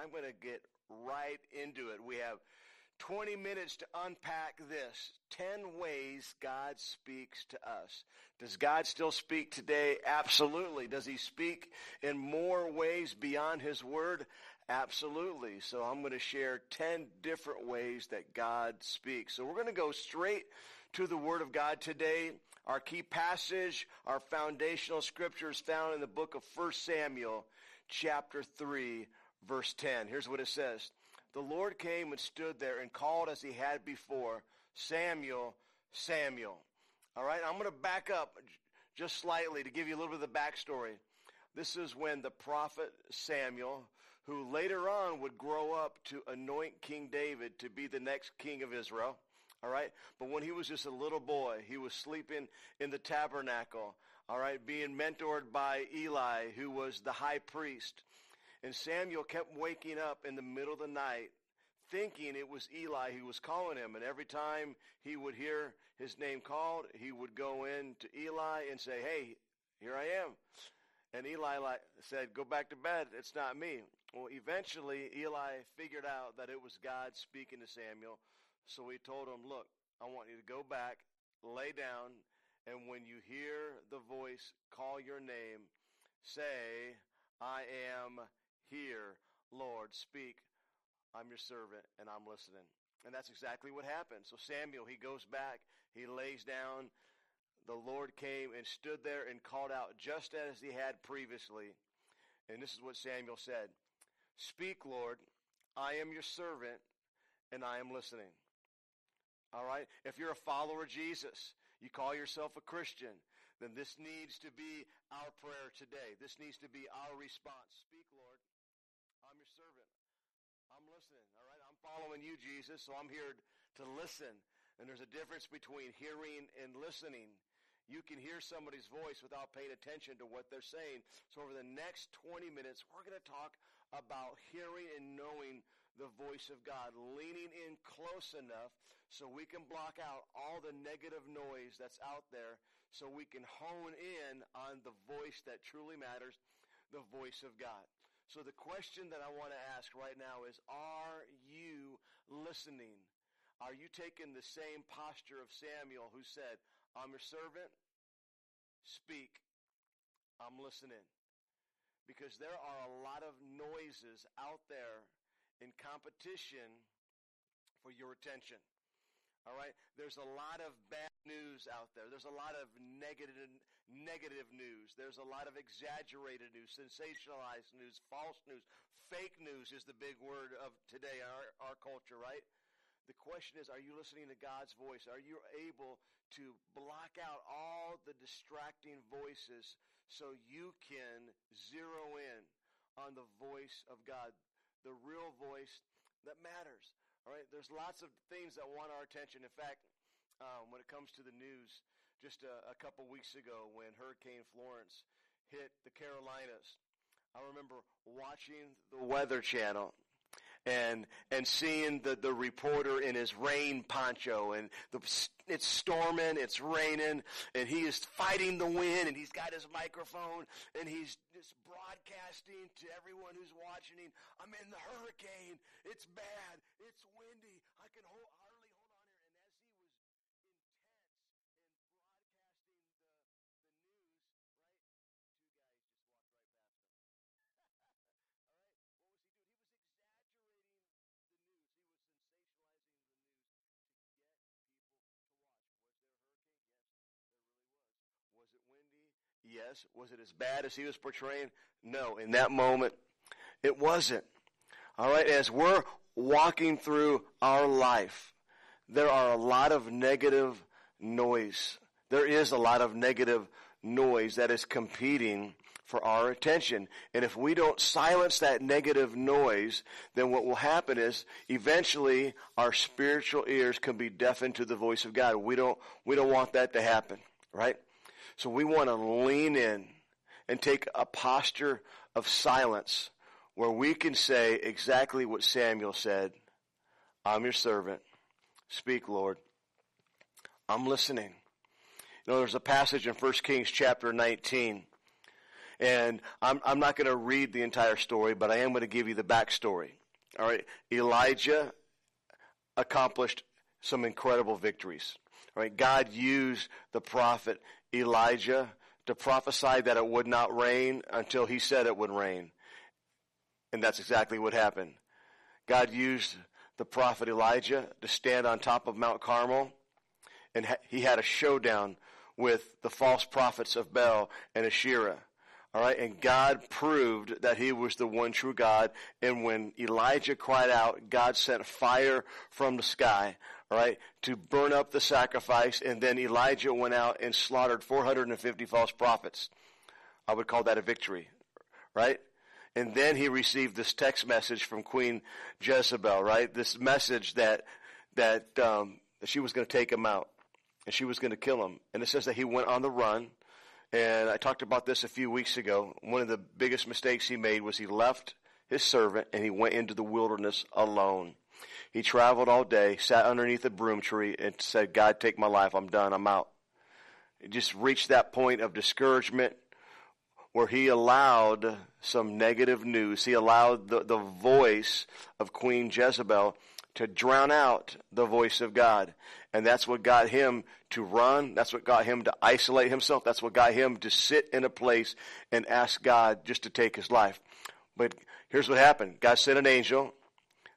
I'm going to get right into it. We have 20 minutes to unpack this. 10 ways God speaks to us. Does God still speak today? Absolutely. Does he speak in more ways beyond his word? Absolutely. So I'm going to share 10 different ways that God speaks. So we're going to go straight to the word of God today. Our key passage, our foundational scripture is found in the book of 1 Samuel chapter 3 verse 10. Here's what it says. The Lord came and stood there and called as he had before, Samuel, Samuel. All right, I'm going to back up just slightly to give you a little bit of the backstory. This is when the prophet Samuel, who later on would grow up to anoint King David to be the next king of Israel, all right? But when he was just a little boy, he was sleeping in the tabernacle, all right, being mentored by Eli, who was the high priest. And Samuel kept waking up in the middle of the night thinking it was Eli who was calling him. And every time he would hear his name called, he would go in to Eli and say, hey, here I am. And Eli said, go back to bed. It's not me. Well, eventually, Eli figured out that it was God speaking to Samuel. So he told him, look, I want you to go back, lay down, and when you hear the voice call your name, say, I am here, Lord, speak. I'm your servant and I'm listening. And that's exactly what happened. So Samuel, he goes back, he lays down. The Lord came and stood there and called out just as he had previously. And this is what Samuel said Speak, Lord, I am your servant and I am listening. All right? If you're a follower of Jesus, you call yourself a Christian, then this needs to be our prayer today. This needs to be our response. Speak, Lord. I'm your servant. I'm listening, all right? I'm following you, Jesus, so I'm here to listen. And there's a difference between hearing and listening. You can hear somebody's voice without paying attention to what they're saying. So over the next 20 minutes, we're going to talk about hearing and knowing the voice of God, leaning in close enough so we can block out all the negative noise that's out there so we can hone in on the voice that truly matters, the voice of God. So the question that I want to ask right now is, are you listening? Are you taking the same posture of Samuel who said, I'm your servant, speak, I'm listening? Because there are a lot of noises out there in competition for your attention. All right? There's a lot of bad news out there. There's a lot of negative negative news. There's a lot of exaggerated news, sensationalized news, false news. Fake news is the big word of today our, our culture, right? The question is, are you listening to God's voice? Are you able to block out all the distracting voices so you can zero in on the voice of God, the real voice that matters? All right, there's lots of things that want our attention. In fact, um, when it comes to the news, just a, a couple weeks ago when Hurricane Florence hit the Carolinas, I remember watching the Weather Channel and and seeing the the reporter in his rain poncho and the it's storming, it's raining, and he is fighting the wind, and he's got his microphone, and he's just broadcasting to everyone who's watching him. I'm in the hurricane. It's bad. It's windy. I can hardly hold on here. And as he was intense in broadcasting the the news, right? Two guys just walked right past him. All right, what was he doing? He was exaggerating the news. He was sensationalizing the news to get people to watch. Was there a hurricane? Yes, there really was. Was it windy? Yes. Was it as bad as he was portraying? No. In that moment, it wasn't. All right. As we're walking through our life, there are a lot of negative noise. There is a lot of negative noise that is competing for our attention. And if we don't silence that negative noise, then what will happen is eventually our spiritual ears can be deafened to the voice of God. We don't, we don't want that to happen, right? So we want to lean in and take a posture of silence where we can say exactly what Samuel said. I'm your servant. Speak, Lord. I'm listening. You know, there's a passage in 1 Kings chapter 19 And I'm, I'm not going to read the entire story, but I am going to give you the backstory. All right. Elijah accomplished some incredible victories. All right. God used the prophet Elijah to prophesy that it would not rain until he said it would rain. And that's exactly what happened. God used the prophet Elijah to stand on top of Mount Carmel, and he had a showdown with the false prophets of Baal and Asherah. All right, and God proved that he was the one true God. And when Elijah cried out, God sent fire from the sky, all right, to burn up the sacrifice. And then Elijah went out and slaughtered 450 false prophets. I would call that a victory, right? And then he received this text message from Queen Jezebel, right? This message that that um, that she was going to take him out and she was going to kill him. And it says that he went on the run. And I talked about this a few weeks ago. One of the biggest mistakes he made was he left his servant and he went into the wilderness alone. He traveled all day, sat underneath a broom tree, and said, God, take my life. I'm done. I'm out. He just reached that point of discouragement where he allowed some negative news. He allowed the, the voice of Queen Jezebel to drown out the voice of God. And that's what got him to run. That's what got him to isolate himself. That's what got him to sit in a place and ask God just to take his life. But here's what happened God sent an angel,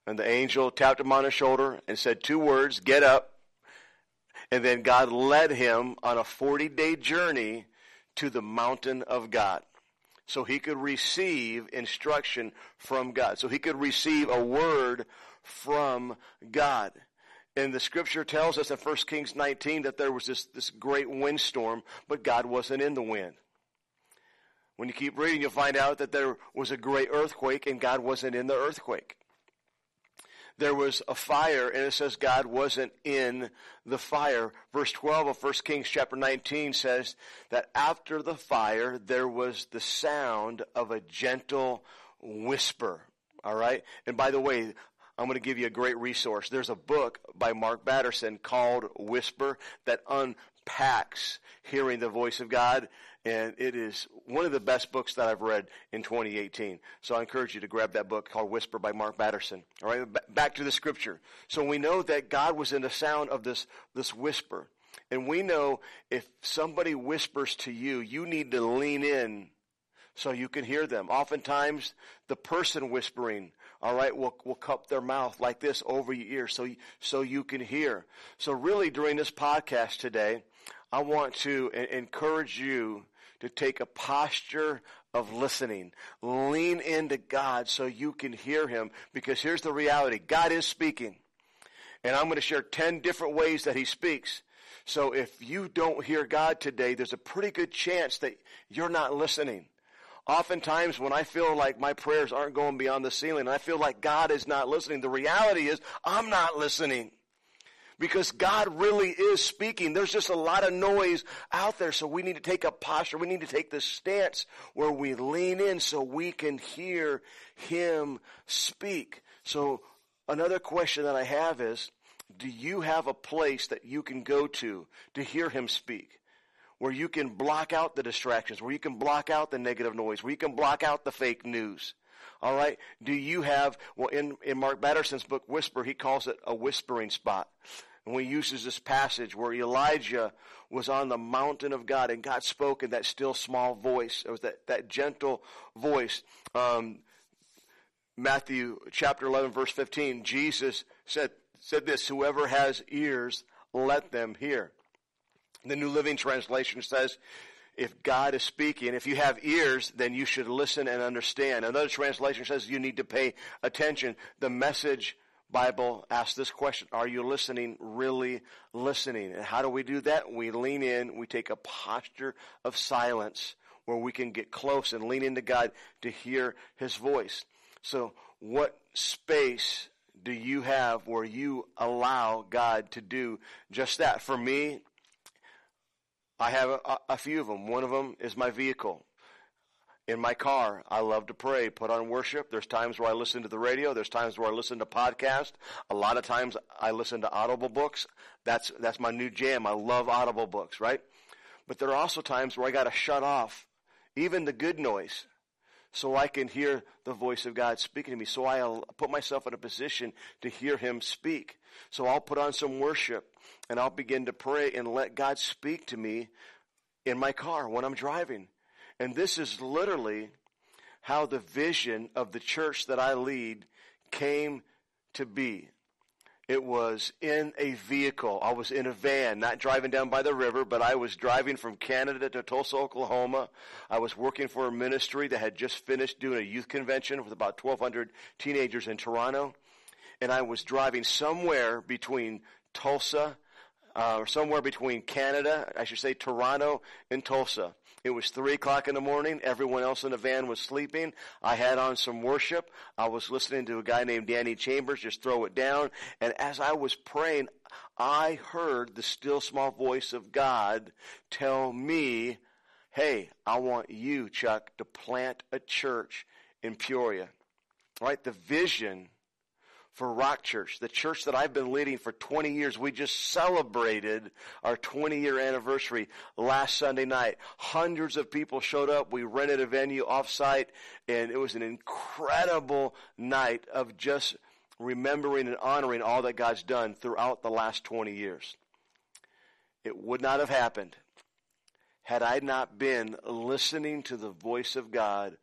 and the angel tapped him on his shoulder and said two words get up. And then God led him on a 40 day journey to the mountain of God. So he could receive instruction from God. So he could receive a word from God. And the scripture tells us in 1 Kings 19 that there was this, this great windstorm, but God wasn't in the wind. When you keep reading, you'll find out that there was a great earthquake and God wasn't in the earthquake there was a fire, and it says God wasn't in the fire. Verse 12 of 1 Kings chapter 19 says that after the fire, there was the sound of a gentle whisper. All right? And by the way, I'm going to give you a great resource. There's a book by Mark Batterson called Whisper that unpacks hearing the voice of God and it is one of the best books that I've read in 2018. So I encourage you to grab that book called Whisper by Mark Batterson. All right, back to the scripture. So we know that God was in the sound of this, this whisper. And we know if somebody whispers to you, you need to lean in so you can hear them. Oftentimes, the person whispering, all right, will, will cup their mouth like this over your ear so, so you can hear. So really during this podcast today, I want to encourage you to take a posture of listening. Lean into God so you can hear Him because here's the reality. God is speaking. And I'm going to share 10 different ways that He speaks. So if you don't hear God today, there's a pretty good chance that you're not listening. Oftentimes when I feel like my prayers aren't going beyond the ceiling, I feel like God is not listening. The reality is I'm not listening because God really is speaking. There's just a lot of noise out there, so we need to take a posture. We need to take the stance where we lean in so we can hear Him speak. So another question that I have is, do you have a place that you can go to to hear Him speak? Where you can block out the distractions, where you can block out the negative noise, where you can block out the fake news. All right. Do you have, well, in, in Mark Batterson's book, Whisper, he calls it a whispering spot. And he uses this passage where Elijah was on the mountain of God and God spoke in that still small voice. It was that, that gentle voice. Um, Matthew chapter 11 verse 15, Jesus said, said this, whoever has ears, let them hear. The New Living Translation says, if God is speaking, if you have ears, then you should listen and understand. Another translation says you need to pay attention. The message Bible asks this question Are you listening, really listening? And how do we do that? We lean in, we take a posture of silence where we can get close and lean into God to hear His voice. So, what space do you have where you allow God to do just that? For me, I have a, a, few of them. One of them is my vehicle. In my car, I love to pray, put on worship. There's times where I listen to the radio. There's times where I listen to podcasts. A lot of times I listen to audible books. That's, that's my new jam. I love audible books, right? But there are also times where I got to shut off even the good noise, so I can hear the voice of God speaking to me. So I'll put myself in a position to hear Him speak. So I'll put on some worship and I'll begin to pray and let God speak to me in my car when I'm driving. And this is literally how the vision of the church that I lead came to be. It was in a vehicle. I was in a van, not driving down by the river, but I was driving from Canada to Tulsa, Oklahoma. I was working for a ministry that had just finished doing a youth convention with about 1,200 teenagers in Toronto. And I was driving somewhere between Tulsa, uh, or somewhere between Canada, I should say Toronto and Tulsa. It was three o'clock in the morning. Everyone else in the van was sleeping. I had on some worship. I was listening to a guy named Danny Chambers just throw it down. And as I was praying, I heard the still small voice of God tell me, Hey, I want you, Chuck, to plant a church in Peoria. Right? The vision for Rock Church, the church that I've been leading for 20 years. We just celebrated our 20 year anniversary last Sunday night. Hundreds of people showed up. We rented a venue offsite and it was an incredible night of just remembering and honoring all that God's done throughout the last 20 years. It would not have happened had I not been listening to the voice of God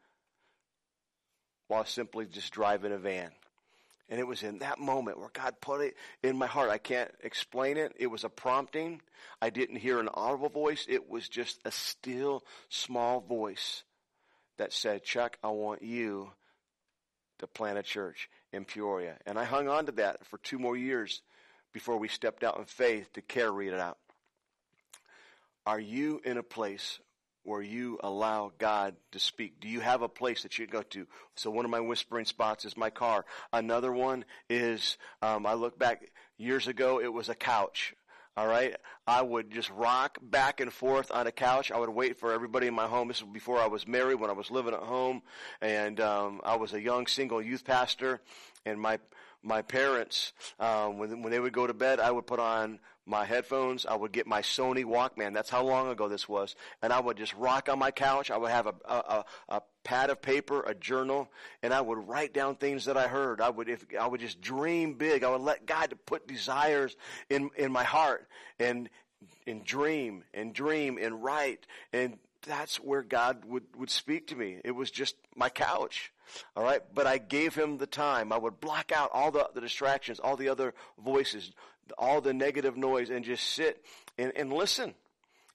while simply just driving a van. And it was in that moment where God put it in my heart. I can't explain it. It was a prompting. I didn't hear an audible voice. It was just a still, small voice that said, Chuck, I want you to plant a church in Peoria. And I hung on to that for two more years before we stepped out in faith to carry it out. Are you in a place where you allow God to speak? Do you have a place that you go to? So one of my whispering spots is my car. Another one is, um, I look back years ago, it was a couch. All right. I would just rock back and forth on a couch. I would wait for everybody in my home. This was before I was married, when I was living at home, and um, I was a young single youth pastor. And my my parents, um, when when they would go to bed, I would put on my headphones. I would get my Sony Walkman. That's how long ago this was. And I would just rock on my couch. I would have a, a, a pad of paper, a journal, and I would write down things that I heard. I would, if I would just dream big. I would let God put desires in, in my heart and, and dream and dream and write. And that's where God would, would speak to me. It was just my couch. All right. But I gave him the time. I would block out all the, the distractions, all the other voices, all the negative noise and just sit and, and listen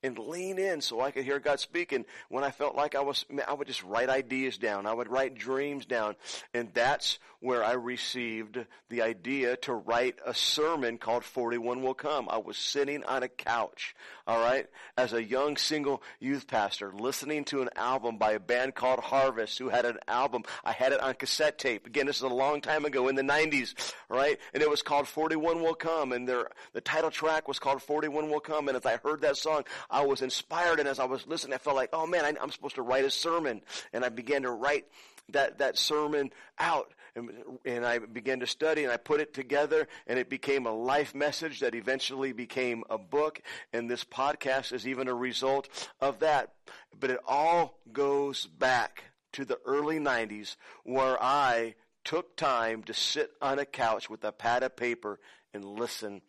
and lean in so I could hear God speak. And when I felt like I was, I would just write ideas down. I would write dreams down. And that's where I received the idea to write a sermon called 41 Will Come. I was sitting on a couch, all right, as a young single youth pastor, listening to an album by a band called Harvest who had an album. I had it on cassette tape. Again, this is a long time ago in the 90s, right? And it was called 41 Will Come. And their, the title track was called 41 Will Come. And as I heard that song, I was inspired. And as I was listening, I felt like, oh man, I, I'm supposed to write a sermon. And I began to write that, that sermon out and, and I began to study and I put it together and it became a life message that eventually became a book. And this podcast is even a result of that. But it all goes back to the early 90s where I took time to sit on a couch with a pad of paper and listen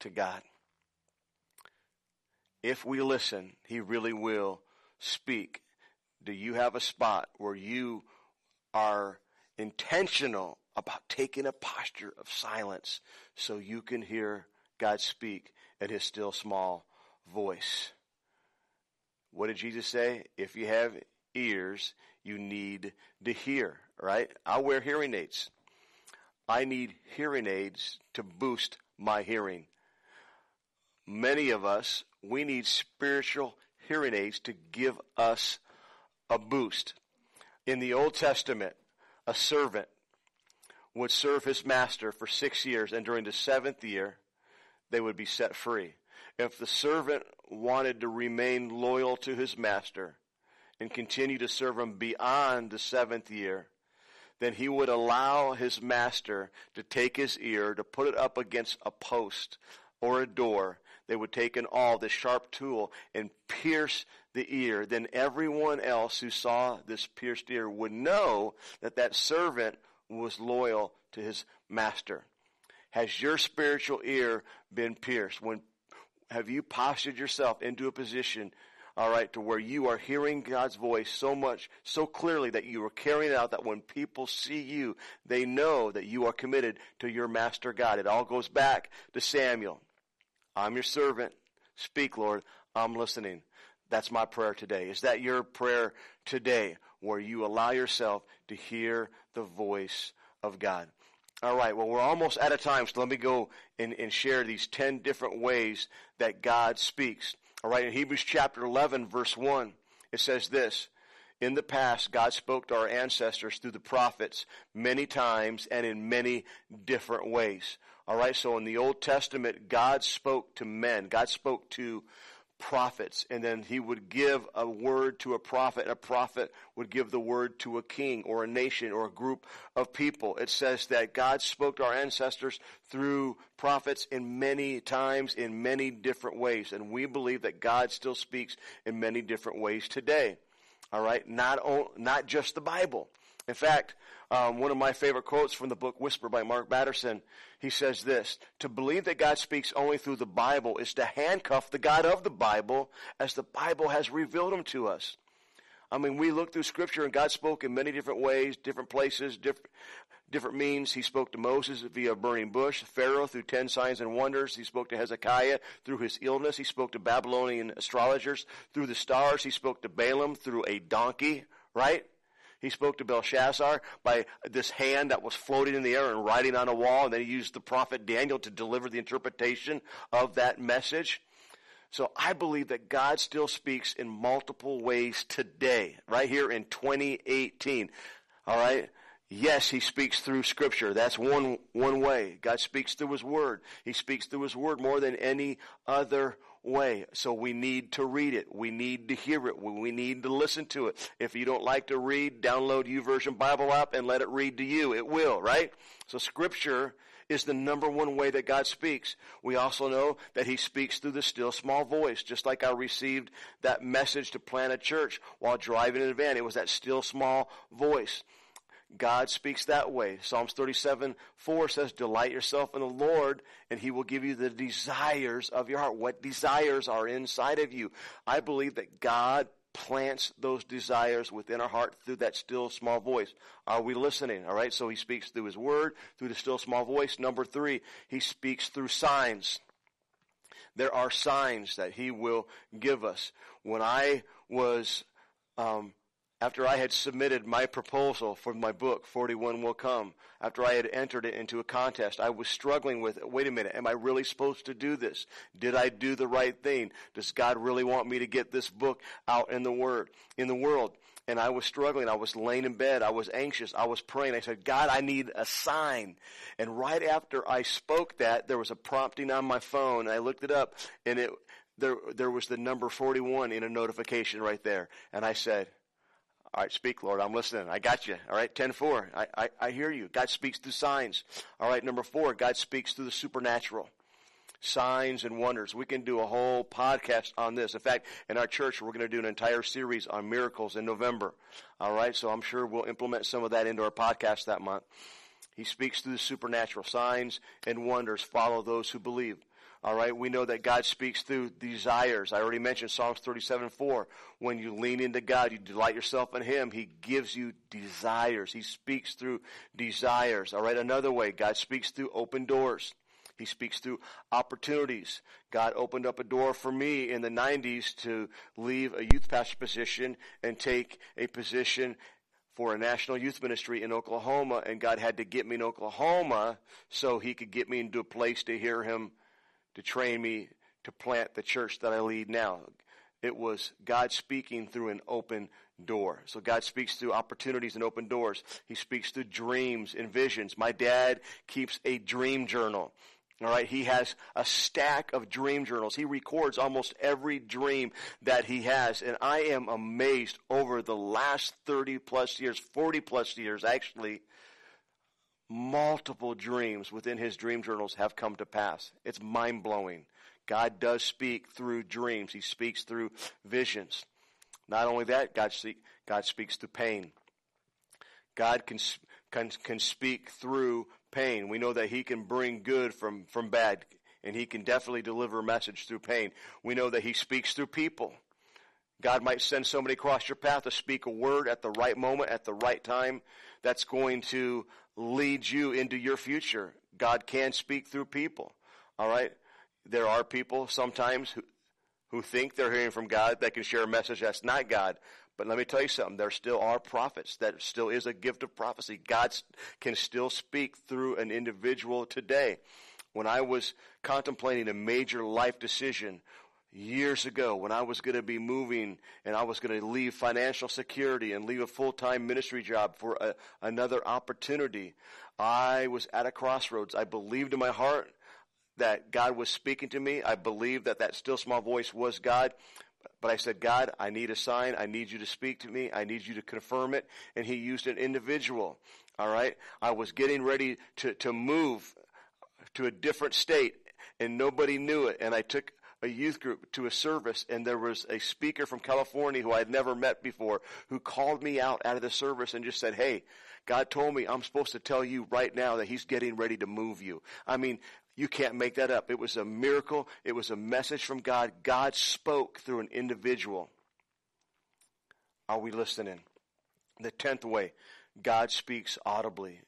to God. If we listen, He really will speak. Do you have a spot where you are intentional about taking a posture of silence so you can hear God speak at his still small voice. What did Jesus say? If you have ears, you need to hear, right? I wear hearing aids. I need hearing aids to boost my hearing. Many of us, we need spiritual hearing aids to give us a boost. In the Old Testament, a servant would serve his master for six years, and during the seventh year, they would be set free. If the servant wanted to remain loyal to his master and continue to serve him beyond the seventh year, then he would allow his master to take his ear, to put it up against a post or a door. They would take an awl, this sharp tool, and pierce the ear, then everyone else who saw this pierced ear would know that that servant was loyal to his master. Has your spiritual ear been pierced? When have you postured yourself into a position, all right, to where you are hearing God's voice so much, so clearly that you are carrying out that when people see you, they know that you are committed to your master God. It all goes back to Samuel. I'm your servant. Speak, Lord. I'm listening. That's my prayer today. Is that your prayer today where you allow yourself to hear the voice of God? All right, well, we're almost out of time, so let me go and, and share these 10 different ways that God speaks. All right, in Hebrews chapter 11, verse 1, it says this In the past, God spoke to our ancestors through the prophets many times and in many different ways. All right, so in the Old Testament, God spoke to men, God spoke to prophets, and then he would give a word to a prophet, a prophet would give the word to a king or a nation or a group of people. It says that God spoke to our ancestors through prophets in many times, in many different ways, and we believe that God still speaks in many different ways today. All right, not not just the Bible. In fact, um, one of my favorite quotes from the book Whisper by Mark Batterson, he says this, to believe that God speaks only through the Bible is to handcuff the God of the Bible as the Bible has revealed him to us. I mean, we look through scripture and God spoke in many different ways, different places, different, different means. He spoke to Moses via a burning bush, Pharaoh through ten signs and wonders. He spoke to Hezekiah through his illness. He spoke to Babylonian astrologers through the stars. He spoke to Balaam through a donkey, right? He spoke to Belshazzar by this hand that was floating in the air and writing on a wall, and then he used the prophet Daniel to deliver the interpretation of that message. So I believe that God still speaks in multiple ways today, right here in 2018. All right? Yes, he speaks through scripture. That's one, one way. God speaks through his word. He speaks through his word more than any other way. So we need to read it. We need to hear it. We need to listen to it. If you don't like to read, download YouVersion Bible app and let it read to you. It will, right? So scripture is the number one way that God speaks. We also know that He speaks through the still small voice, just like I received that message to plant a church while driving in a van. It was that still small voice. God speaks that way. Psalms 37, 4 says, Delight yourself in the Lord, and He will give you the desires of your heart. What desires are inside of you? I believe that God plants those desires within our heart through that still small voice. Are we listening? All right. So He speaks through His Word, through the still small voice. Number three, He speaks through signs. There are signs that He will give us. When I was, um, after I had submitted my proposal for my book, 41 Will Come, after I had entered it into a contest, I was struggling with, wait a minute, am I really supposed to do this? Did I do the right thing? Does God really want me to get this book out in the word, in the world? And I was struggling. I was laying in bed. I was anxious. I was praying. I said, God, I need a sign. And right after I spoke that, there was a prompting on my phone. I looked it up and it, there, there was the number 41 in a notification right there. And I said, all right, speak, Lord. I'm listening. I got you. All right, 10 4. I, I, I hear you. God speaks through signs. All right, number four, God speaks through the supernatural. Signs and wonders. We can do a whole podcast on this. In fact, in our church, we're going to do an entire series on miracles in November. All right, so I'm sure we'll implement some of that into our podcast that month. He speaks through the supernatural. Signs and wonders follow those who believe. All right, we know that God speaks through desires. I already mentioned Psalms 37 4. When you lean into God, you delight yourself in Him, He gives you desires. He speaks through desires. All right, another way, God speaks through open doors. He speaks through opportunities. God opened up a door for me in the 90s to leave a youth pastor position and take a position for a national youth ministry in Oklahoma, and God had to get me in Oklahoma so He could get me into a place to hear Him to train me to plant the church that I lead now. It was God speaking through an open door. So God speaks through opportunities and open doors. He speaks through dreams and visions. My dad keeps a dream journal. All right, he has a stack of dream journals. He records almost every dream that he has. And I am amazed over the last 30 plus years, 40 plus years actually, multiple dreams within his dream journals have come to pass. It's mind blowing. God does speak through dreams. He speaks through visions. Not only that, God, God speaks through pain. God can, can, can speak through pain. We know that He can bring good from, from bad, and He can definitely deliver a message through pain. We know that He speaks through people. God might send somebody across your path to speak a word at the right moment, at the right time, that's going to lead you into your future. God can speak through people. All right? There are people sometimes who, who think they're hearing from God that can share a message that's not God. But let me tell you something. There still are prophets. That still is a gift of prophecy. God can still speak through an individual today. When I was contemplating a major life decision years ago, when I was going to be moving and I was going to leave financial security and leave a full-time ministry job for a, another opportunity, I was at a crossroads. I believed in my heart that God was speaking to me. I believed that that still small voice was God. But I said, God, I need a sign. I need you to speak to me. I need you to confirm it. And he used an individual. All right. I was getting ready to, to move to a different state and nobody knew it. And I took a youth group to a service and there was a speaker from California who I had never met before who called me out out of the service and just said, Hey, God told me I'm supposed to tell you right now that he's getting ready to move you. I mean, you can't make that up. It was a miracle. It was a message from God. God spoke through an individual. Are we listening? The tenth way, God speaks audibly.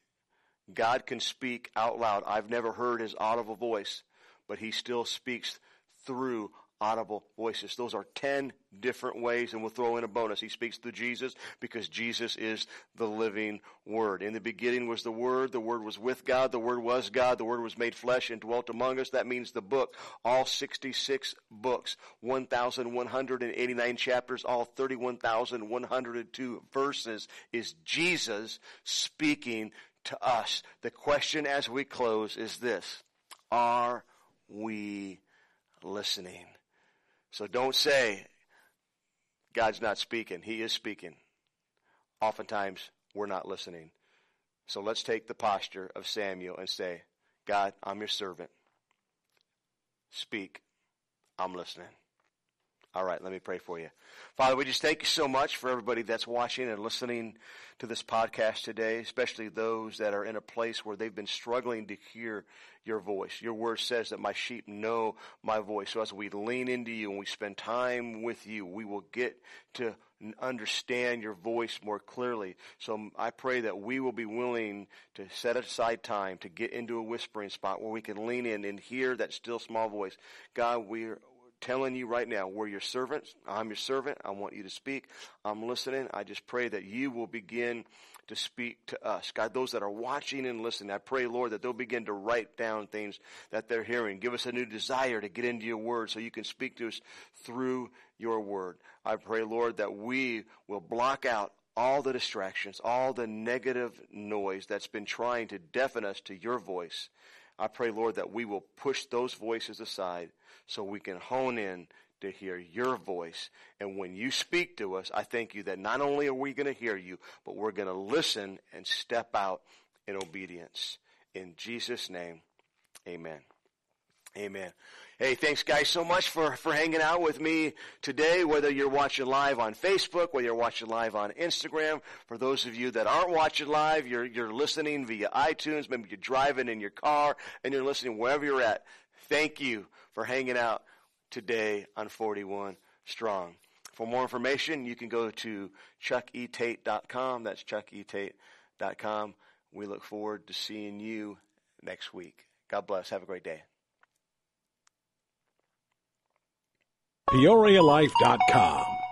God can speak out loud. I've never heard his audible voice, but he still speaks through audible voices. Those are 10 different ways, and we'll throw in a bonus. He speaks through Jesus because Jesus is the living Word. In the beginning was the Word. The Word was with God. The Word was God. The Word was made flesh and dwelt among us. That means the book. All 66 books, 1,189 chapters, all 31,102 verses is Jesus speaking to us. The question as we close is this. Are we listening? So don't say, God's not speaking. He is speaking. Oftentimes, we're not listening. So let's take the posture of Samuel and say, God, I'm your servant. Speak. I'm listening. All right, let me pray for you. Father, we just thank you so much for everybody that's watching and listening to this podcast today, especially those that are in a place where they've been struggling to hear your voice. Your word says that my sheep know my voice. So as we lean into you and we spend time with you, we will get to understand your voice more clearly. So I pray that we will be willing to set aside time to get into a whispering spot where we can lean in and hear that still small voice. God, we're telling you right now, we're your servants. I'm your servant. I want you to speak. I'm listening. I just pray that you will begin to speak to us. God, those that are watching and listening, I pray, Lord, that they'll begin to write down things that they're hearing. Give us a new desire to get into your word so you can speak to us through your word. I pray, Lord, that we will block out all the distractions, all the negative noise that's been trying to deafen us to your voice. I pray, Lord, that we will push those voices aside so we can hone in to hear your voice. And when you speak to us, I thank you that not only are we going to hear you, but we're going to listen and step out in obedience. In Jesus' name, amen. Amen. Hey, thanks guys so much for, for hanging out with me today, whether you're watching live on Facebook, whether you're watching live on Instagram. For those of you that aren't watching live, you're, you're listening via iTunes, maybe you're driving in your car and you're listening wherever you're at. Thank you for hanging out today on 41 Strong. For more information, you can go to chucktate.com. That's chucktate.com. We look forward to seeing you next week. God bless. Have a great day. PeoriaLife.com